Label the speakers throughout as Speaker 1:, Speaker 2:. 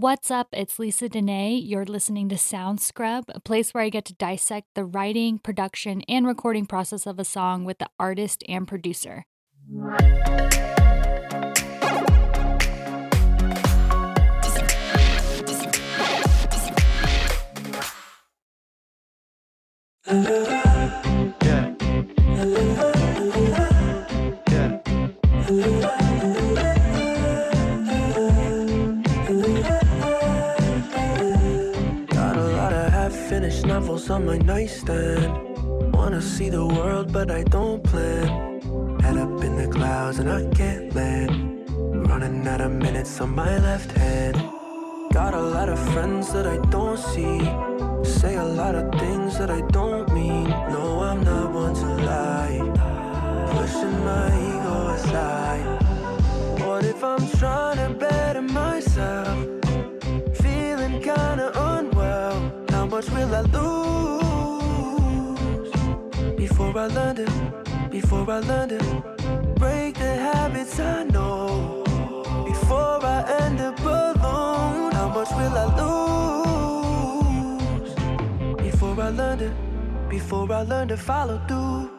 Speaker 1: What's up? It's Lisa Dene. You're listening to Sound Scrub, a place where I get to dissect the writing, production, and recording process of a song with the artist and producer.
Speaker 2: Uh-huh. Novels on my nightstand. Wanna see the world, but I don't plan. Head up in the clouds and I can't land. Running out of minutes on my left hand. Got a lot of friends that I don't see. Say a lot of things that I don't mean. No, I'm not one to lie. Pushing my ego aside. What if I'm trying to better much will I lose before I learn to? Before I learn to break the habits I know. Before I end up alone, how much will I lose before I learn to? Before I learn to follow through.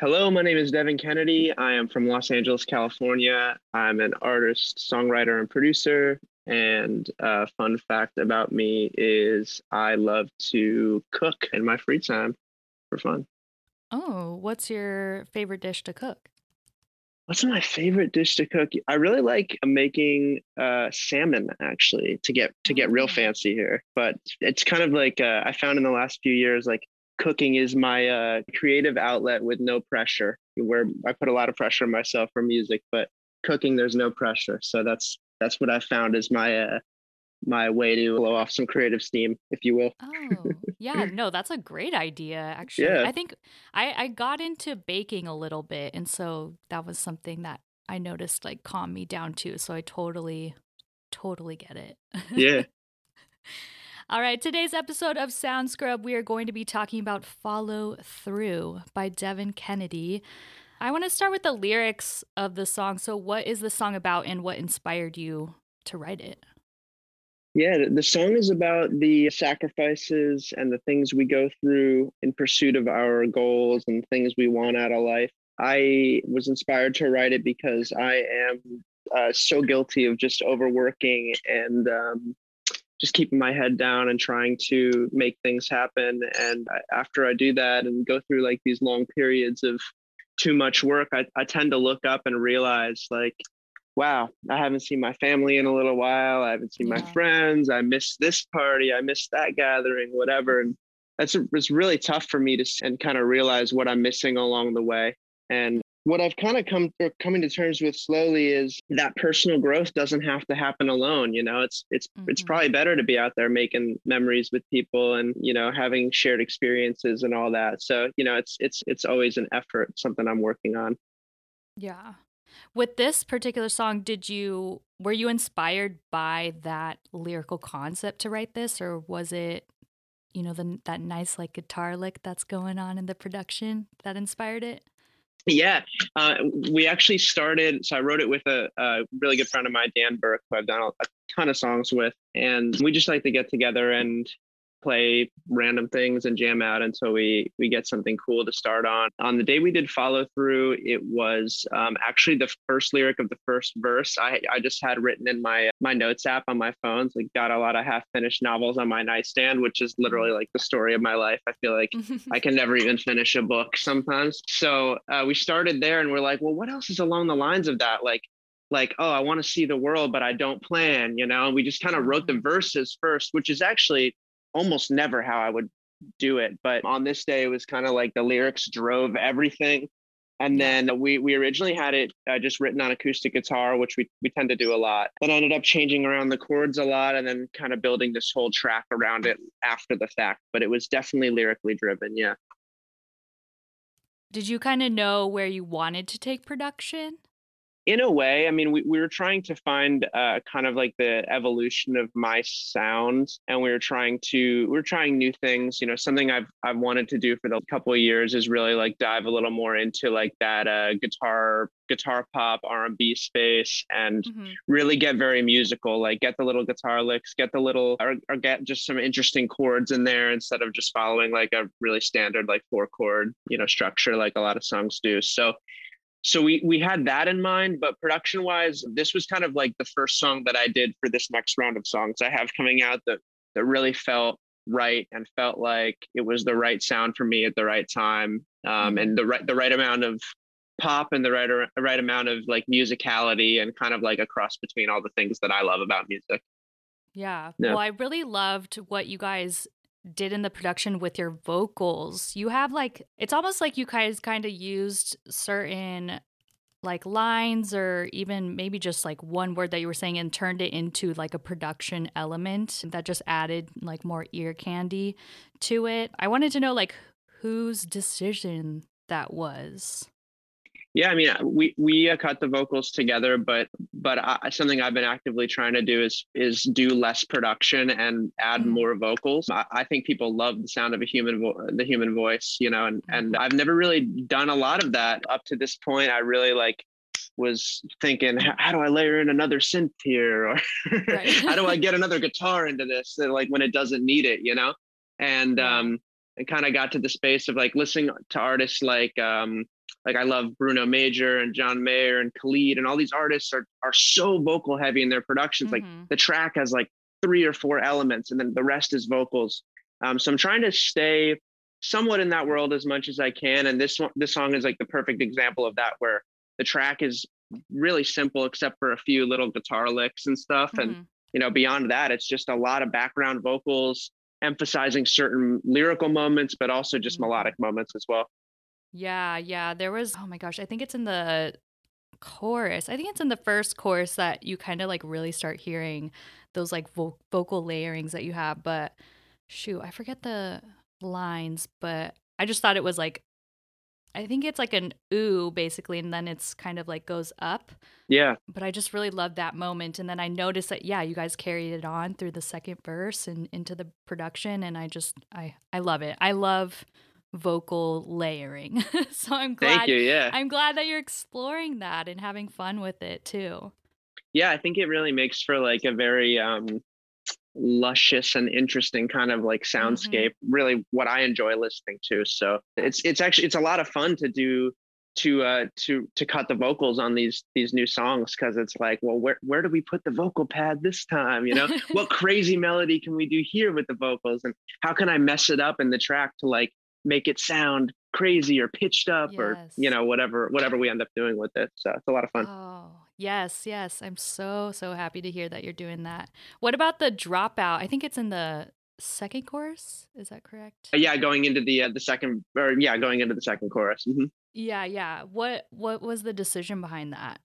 Speaker 3: Hello, my name is Devin Kennedy. I am from Los Angeles, California. I'm an artist, songwriter, and producer. And a fun fact about me is I love to cook in my free time for fun.
Speaker 1: Oh, what's your favorite dish to cook?
Speaker 3: What's my favorite dish to cook? I really like making uh, salmon, actually, to get to get real
Speaker 1: Oh.
Speaker 3: fancy here. But it's kind of like uh, I found in the last few years, like cooking is my uh, creative outlet with no pressure. Where I put a lot of pressure on myself for music, but cooking there's no pressure. So that's that's what I found is my uh, my way to blow off some creative steam, if you will.
Speaker 1: Oh, yeah, no, that's a great idea, actually.
Speaker 3: Yeah.
Speaker 1: I think I, I got into baking a little bit, and so that was something that I noticed like calmed me down too. So I totally, totally get it.
Speaker 3: Yeah.
Speaker 1: All right, today's episode of Sound Scrub, we are going to be talking about Follow Through by Devin Kennedy. I want to start with the lyrics of the song. So, what is the song about and what inspired you to write it?
Speaker 3: Yeah, the- song is about the sacrifices and the things we go through in pursuit of our goals and things we want out of life. I was inspired to write it because I am uh, so guilty of just overworking and um, just keeping my head down and trying to make things happen. And after I do that and go through like these long periods of too much work, I, I tend to look up and realize like, wow, I haven't seen my family in a little while. I haven't seen my friends. I miss this party. I miss that gathering, whatever. And that's it's really tough for me to and kind of realize what I'm missing along the way. And what I've kind of come or coming to terms with slowly is that personal growth doesn't have to happen alone. You know, it's it's it's
Speaker 1: Mhm.
Speaker 3: probably better to be out there making memories with people and you know having shared experiences and all that. So you know, it's it's it's always an effort, something I'm working on.
Speaker 1: Yeah. With this particular song, did you were you inspired by that lyrical concept to write this or was it you know the that nice like guitar lick that's going on in the production that inspired it?
Speaker 3: Yeah, uh, we actually started. So I wrote it with a, a really good friend of mine, Dan Burke, who I've done a, a ton of songs with, and we just like to get together and play random things and jam out until we we get something cool to start on. On the day we did follow through, it was um, actually the first lyric of the first verse. I I just had written in my my notes app on my phone. So got a lot of half finished novels on my nightstand, which is literally like the story of my life. I feel like I can never even finish a book sometimes. So uh, we started there and we're like, well, what else is along the lines of that? Like, like, oh, I want to see the world, but I don't plan, you know? And we just kind of wrote the verses first, which is actually almost never how I would do it. But on this day, it was kind of like the lyrics drove everything. And then we we originally had it uh, just written on acoustic guitar, which we, we tend to do a lot. Then I ended up changing around the chords a lot and then kind of building this whole track around it after the fact. But it was definitely lyrically driven. Yeah.
Speaker 1: Did you kind of know where you wanted to take production?
Speaker 3: In a way i mean we, we were trying to find uh, kind of like the evolution of my sound and we were trying to we are trying new things you know something i've i've wanted to do for the couple of years is really like dive a little more into like that uh, guitar guitar pop r&b space and mm-hmm. really get very musical like get the little guitar licks get the little or, or get just some interesting chords in there instead of just following like a really standard like four chord you know structure like a lot of songs do so so we we had that in mind but production wise this was kind of like the first song that i did for this next round of songs i have coming out that that really felt right and felt like it was the right sound for me at the right time um, mm-hmm. and the right the right amount of pop and the right right amount of like musicality and kind of like a cross between all the things that i love about music
Speaker 1: yeah. yeah. Well, I really loved what you guys did in the production with your vocals. You have like it's almost like you guys kind of used certain like lines or even maybe just like one word that you were saying and turned it into like a production element that just added like more ear candy to it. I wanted to know like whose decision that was.
Speaker 3: Yeah, I mean, uh, we we uh, cut the vocals together, but but I, something I've been actively trying to do is is do less production and add mm-hmm. more vocals. I, I, think people love the sound of a human vo- the human voice, you know, and and mm-hmm. I've never really done a lot of that up to this point. I really like was thinking, how do I layer in another synth here, or right. how do I get another guitar into this, like when it doesn't need it, you know, and um, and kind of got to the space of like listening to artists like um like I love Bruno Major and John Mayer and Khalid and all these artists are are so vocal heavy in their productions. Mm-hmm. Like the track has like three or four elements, and then the rest is vocals. Um, so I'm trying to stay somewhat in that world as much as I can. And this one, this song is like the perfect example of that, where the track is really simple except for a few little guitar licks and stuff. Mm-hmm. And you know, beyond that, it's just a lot of background vocals emphasizing certain lyrical moments, but also just mm-hmm. melodic moments as well.
Speaker 1: Yeah, yeah. There was, oh my gosh, I think it's in the chorus. I think it's in the first chorus that you kind of like really start hearing those like vo- vocal layerings that you have. But shoot, I forget the lines, but I just thought it was like, I think it's like an ooh basically, and then it's kind of like goes up.
Speaker 3: Yeah.
Speaker 1: But I just really loved that moment. And then I noticed that, yeah, you guys carried it on through the second verse and into the production. And I just, I, I love it. I love vocal layering. so I'm glad
Speaker 3: Thank you, yeah.
Speaker 1: I'm glad that you're exploring that and having fun with it too.
Speaker 3: Yeah, I think it really makes for like a very um luscious and interesting kind of like soundscape. Mm-hmm. Really what I enjoy listening to. So it's it's actually it's a lot of fun to do to uh to to cut the vocals on these these new songs because it's like well where where do we put the vocal pad this time you know what crazy melody can we do here with the vocals and how can i mess it up in the track to like make it sound crazy or pitched up yes. or you know whatever whatever we end up doing with it. So it's a lot of fun.
Speaker 1: Oh yes yes. I'm so so happy to hear that you're doing that. What about the dropout? I think it's in the second chorus is that correct?
Speaker 3: Uh, yeah going into the uh, the second or yeah going into the second chorus mm-hmm.
Speaker 1: yeah yeah. What what was the decision behind that?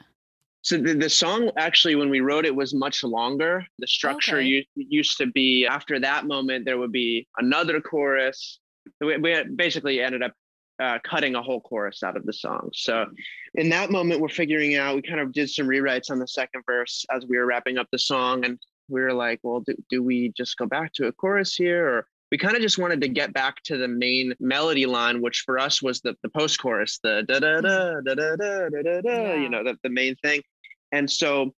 Speaker 3: So the, the song actually when we wrote it was much longer. The structure okay. used to be after that moment there would be another chorus we, we basically ended up uh, cutting a whole chorus out of the song. So in that moment, we're figuring out, we kind of did some rewrites on the second verse as we were wrapping up the song. And we were like, well, do, do we just go back to a chorus here? Or we kind of just wanted to get back to the main melody line, which for us was the, the post chorus, the da da da da da da da da, you know, the, the main thing. And so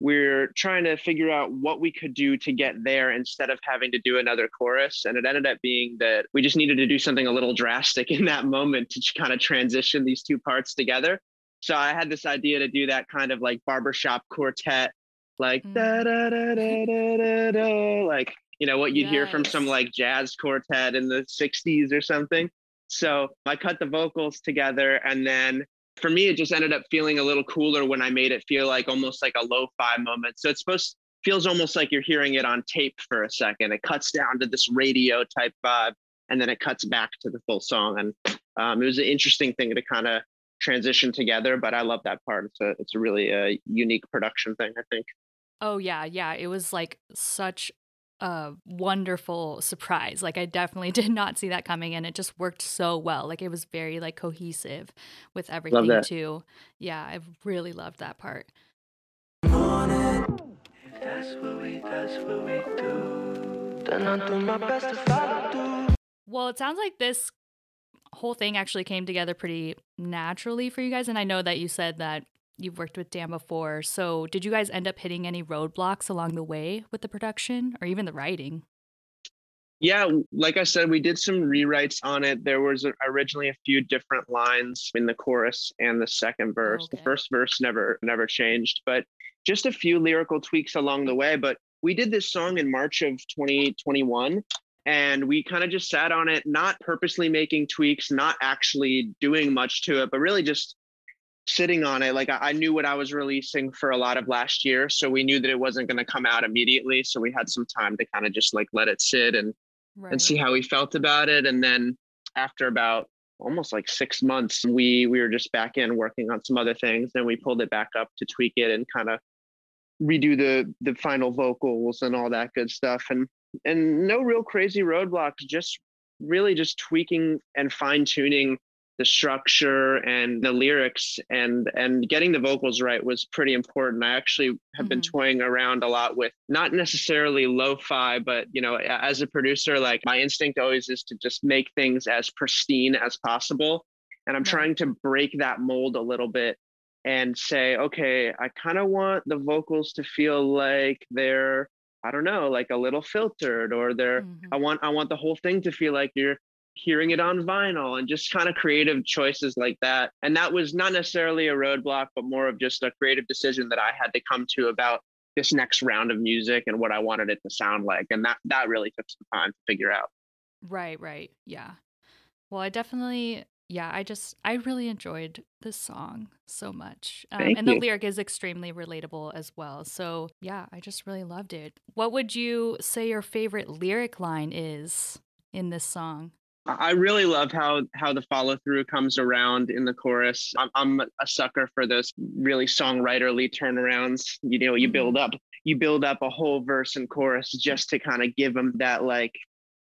Speaker 3: we're trying to figure out what we could do to get there instead of having to do another chorus. And it ended up being that we just needed to do something a little drastic in that moment to kind of transition these two parts together. So I had this idea to do that kind of like barbershop quartet, like mm. da da da da da da da, like you know what you'd yes. hear from some like jazz quartet in the 60s or something. So I cut the vocals together and then for me, it just ended up feeling a little cooler when I made it feel like almost like a lo-fi moment. So it's supposed feels almost like you're hearing it on tape for a second. It cuts down to this radio type vibe, and then it cuts back to the full song. And um, it was an interesting thing to kind of transition together. But I love that part. It's a it's a really uh, unique production thing. I think.
Speaker 1: Oh yeah, yeah. It was like such a wonderful surprise. Like I definitely did not see that coming and it just worked so well. Like it was very like cohesive with everything too. Yeah, I really loved that part. Well, it sounds like this whole thing actually came together pretty naturally for you guys. And I know that you said that you've worked with Dan before. So did you guys end up hitting any roadblocks along the way with the production or even the writing?
Speaker 3: Yeah, like I said, we did some rewrites on it. There was originally a few different lines in the chorus and the second verse. Okay. The first verse never never changed, but just a few lyrical tweaks along the way. But we did this song in March of 2021 and we kind of just sat on it not purposely making tweaks not actually doing much to it but really just sitting on it like I, knew what i was releasing for a lot of last year so we knew that it wasn't going to come out immediately so we had some time to kind of just like let it sit and right. and see how we felt about it and then after about almost like six months we we were just back in working on some other things and we pulled it back up to tweak it and kind of redo the the final vocals and all that good stuff and and no real crazy roadblocks just really just tweaking and fine tuning the structure and the lyrics and and getting the vocals right was pretty important i actually have mm-hmm. been toying around a lot with not necessarily lo-fi but you know as a producer like my instinct always is to just make things as pristine as possible and i'm trying to break that mold a little bit and say okay i kind of want the vocals to feel like they're I don't know, like a little filtered or they're mm-hmm. I want I want the whole thing to feel like you're hearing it on vinyl and just kind of creative choices like that. And that was not necessarily a roadblock, but more of just a creative decision that I had to come to about this next round of music and what I wanted it to sound like. And that that really took some time to figure out.
Speaker 1: Right, right. Yeah. Well, I definitely yeah, I just I really enjoyed this song so much, um, and you. the lyric is extremely relatable as well. So yeah, I just really loved it. What would you say your favorite lyric line is in this song?
Speaker 3: I really love how how the follow through comes around in the chorus. I'm, I'm a sucker for those really songwriterly turnarounds. You know, you build mm-hmm. up you build up a whole verse and chorus just to kind of give them that like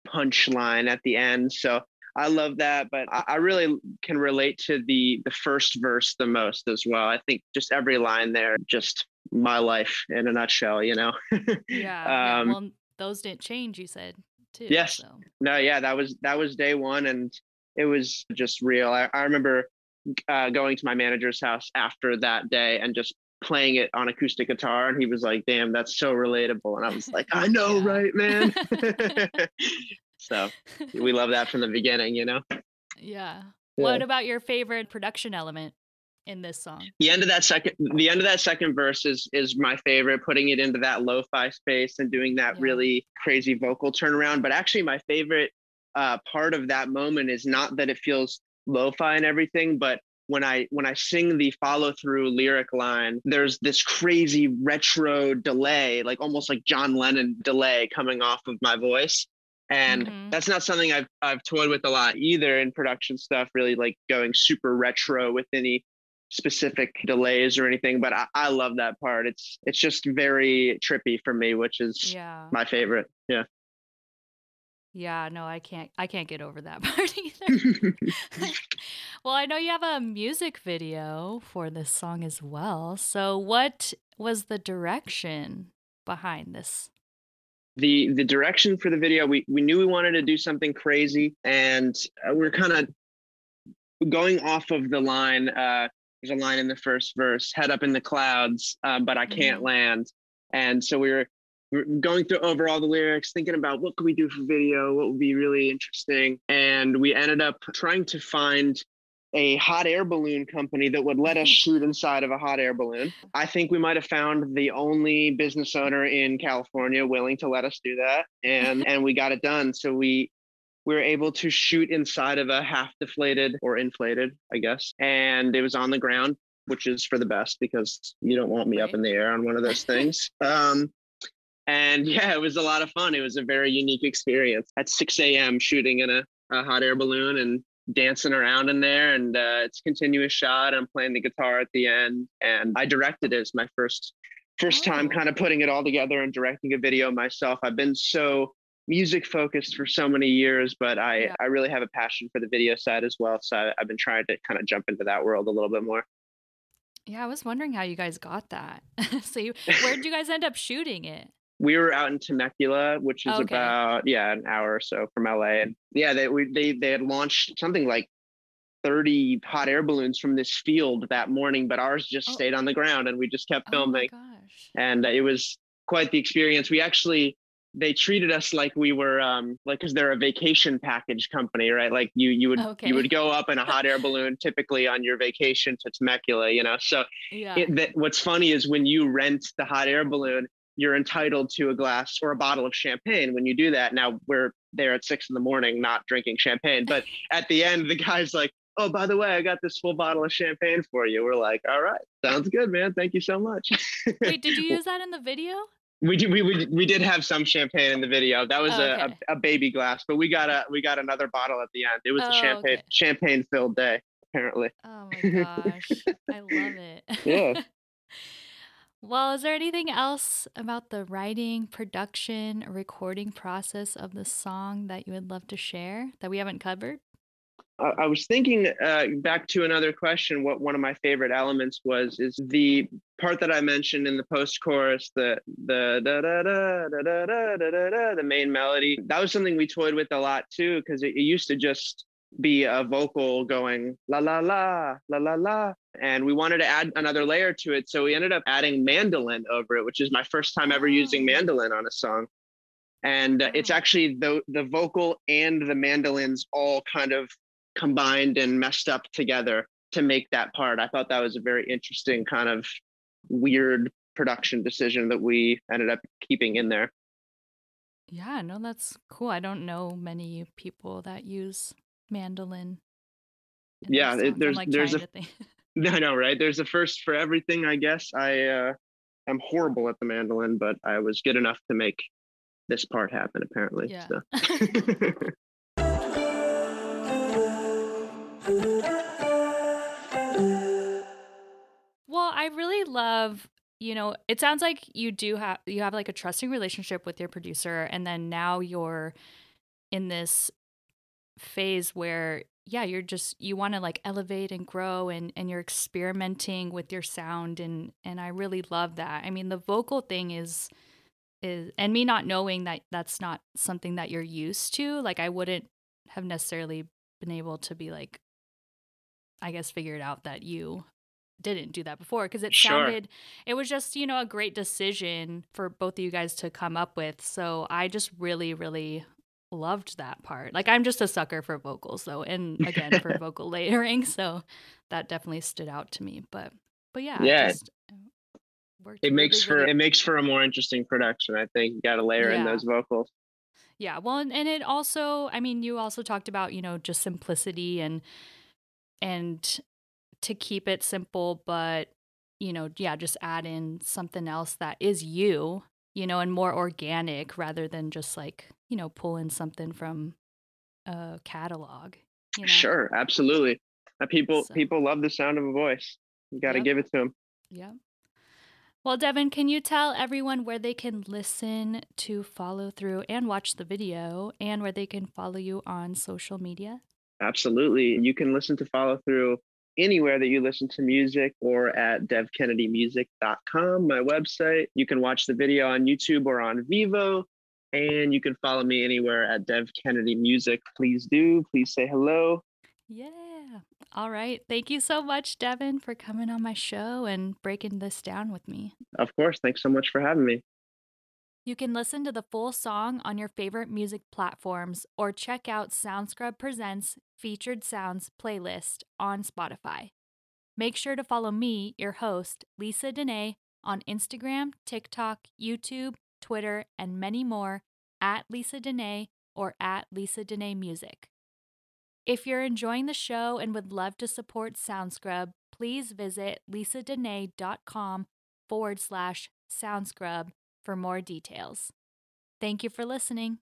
Speaker 3: punchline at the end. So I love that, but I, I, really can relate to the the first verse the most as well. I think just every line there, just my life in a nutshell, you know.
Speaker 1: yeah, um, yeah. Well, those didn't change. You said too.
Speaker 3: Yes. So. No. Yeah. That was that was day one, and it was just real. I, I remember uh, going to my manager's house after that day and just playing it on acoustic guitar and he was like damn that's so relatable and i was like i know right man So we love that from the beginning, you know?
Speaker 1: Yeah. yeah. What about your favorite production element in this song?
Speaker 3: The end of that second the end of that second verse is is my favorite, putting it into that lo-fi space and doing that yeah. really crazy vocal turnaround. But actually my favorite uh, part of that moment is not that it feels lo-fi and everything, but when I when I sing the follow through lyric line, there's this crazy retro delay, like almost like John Lennon delay coming off of my voice and mm-hmm. that's not something I've I've toyed with a lot either in production stuff. Really like going super retro with any specific delays or anything, but I, I love that part. It's it's just very trippy for me, which is yeah. my favorite. Yeah.
Speaker 1: Yeah, no, I can't I can't get over that part either. well, I know you have a music video for this song as well. So what was the direction behind this
Speaker 3: the the direction for the video we we knew we wanted to do something crazy and uh, we're kind of going off of the line uh there's a line in the first verse head up in the clouds uh, but i can't mm-hmm. land and so we were, we were going through over all the lyrics thinking about what could we do for video what would be really interesting and we ended up trying to find a hot air balloon company that would let us shoot inside of a hot air balloon. I think we might have found the only business owner in California willing to let us do that, and and we got it done. So we we were able to shoot inside of a half deflated or inflated, I guess, and it was on the ground, which is for the best because you don't want me right. up in the air on one of those things. um, and yeah, it was a lot of fun. It was a very unique experience at 6 a.m. shooting in a, a hot air balloon and dancing around in there and uh, it's continuous shot i'm playing the guitar at the end and i directed it as my first first time
Speaker 1: Oh.
Speaker 3: kind of putting it all together and directing a video myself. I've been so music focused for so many years, but I
Speaker 1: Yeah.
Speaker 3: I really have a passion for the video side as well. So I, I've been trying to kind of jump into that world a little bit more.
Speaker 1: Yeah, I was wondering how you guys got that. so you, where did you guys end up shooting it?
Speaker 3: we were out in Temecula, which is
Speaker 1: Okay.
Speaker 3: about yeah an hour or so from LA, and yeah they we, they they had launched something like thirty hot air balloons from this field that morning, but ours just
Speaker 1: Oh.
Speaker 3: stayed on the ground, and we just kept
Speaker 1: Oh my
Speaker 3: filming,
Speaker 1: gosh.
Speaker 3: and it was quite the experience. We actually they treated us like we were um like because they're a vacation package company right like you you would
Speaker 1: Okay.
Speaker 3: you would go up in a hot air balloon typically on your vacation to temecula you know so
Speaker 1: Yeah.
Speaker 3: it, that, what's funny is when you rent the hot air balloon, you're entitled to a glass or a bottle of champagne when you do that. Now we're there at six in the morning, not drinking champagne, but at the end, the guy's like, "Oh, by the way, I got this full bottle of champagne for you." We're like, "All right, sounds good, man. Thank you so much."
Speaker 1: Wait, did you use that in the video?
Speaker 3: We did, we, we we did have some champagne in the video. That was
Speaker 1: Oh,
Speaker 3: a,
Speaker 1: okay.
Speaker 3: a, a baby glass, but we got a we got another bottle at the end. It was a
Speaker 1: Oh,
Speaker 3: champagne
Speaker 1: okay.
Speaker 3: champagne filled day apparently.
Speaker 1: Oh my gosh. I love it.
Speaker 3: Yeah.
Speaker 1: well, is there anything else about the writing, production, recording process of the song that you would love to share that we haven't covered?
Speaker 3: I I was thinking uh, back to another question. What one of my favorite elements was is the part that I mentioned in the post chorus, the the da da da da da da da da da, the main melody. That was something we toyed with a lot too, because it, it used to just be a vocal going la la la la la la, and we wanted to add another layer to it. So we ended up adding mandolin over it, which is my first time ever using
Speaker 1: Oh.
Speaker 3: mandolin on a song. And uh, it's actually the the vocal and the mandolins all kind of combined and messed up together to make that part. I thought that was a very interesting kind of weird production decision that we ended up keeping in there.
Speaker 1: Yeah, no, that's cool. I don't know many people that use mandolin.
Speaker 3: Yeah, it- there's-
Speaker 1: like
Speaker 3: there's a-
Speaker 1: think.
Speaker 3: Know, right? There's a first for everything, I guess. I uh, am horrible at the mandolin, but I was good enough to make this part happen, apparently.
Speaker 1: Yeah.
Speaker 3: So.
Speaker 1: Well, I really love, you know, it sounds like you do have you have like a trusting relationship with your producer and then now you're in this phase where yeah, you're just you want to like elevate and grow and and you're experimenting with your sound and and I really love that. I mean, the vocal thing is is and me not knowing that that's not something that you're used to, like I wouldn't have necessarily been able to be like I guess figured out that you didn't do that before because it
Speaker 3: Sure.
Speaker 1: sounded it was just you know a great decision for both of you guys to come up with so i just really really loved that part like i'm just a sucker for vocals though and again for vocal layering so that definitely stood out to me but but yeah
Speaker 3: Yeah.
Speaker 1: just, uh,
Speaker 3: it makes for it makes for a more interesting production. I think you got to layer in those vocals.
Speaker 1: Yeah, well, and, and it also, I mean, you also talked about, you know, just simplicity and and to keep it simple, but you know, yeah, just add in something else that is you, you know, and more organic rather than just like, you know, pull in something from a catalog. You know?
Speaker 3: Sure, absolutely. Uh, people
Speaker 1: So-
Speaker 3: people love the sound of a voice. You got to
Speaker 1: Yep.
Speaker 3: give it to them.
Speaker 1: Yeah. Well, Devin, can you tell everyone where they can listen to follow through and watch the video and where they can follow you on social media?
Speaker 3: Absolutely. You can listen to follow through anywhere that you listen to music or at devkennedymusic.com, my website. You can watch the video on YouTube or on Vevo. And you can follow me anywhere at Dev Kennedy Music. Please do. Please say hello.
Speaker 1: Yeah. All right. Thank you so much, Devin, for coming on my show and breaking this down with me.
Speaker 3: Of course. Thanks so much for having me.
Speaker 1: You can listen to the full song on your favorite music platforms or check out SoundScrub Presents Featured Sounds playlist on Spotify. Make sure to follow me, your host, Lisa Dene, on Instagram, TikTok, YouTube, Twitter, and many more at Lisa Dene or at Lisa Dene Music. If you're enjoying the show and would love to support SoundScrub, please visit lisadene.com forward slash SoundScrub for more details. Thank you for listening.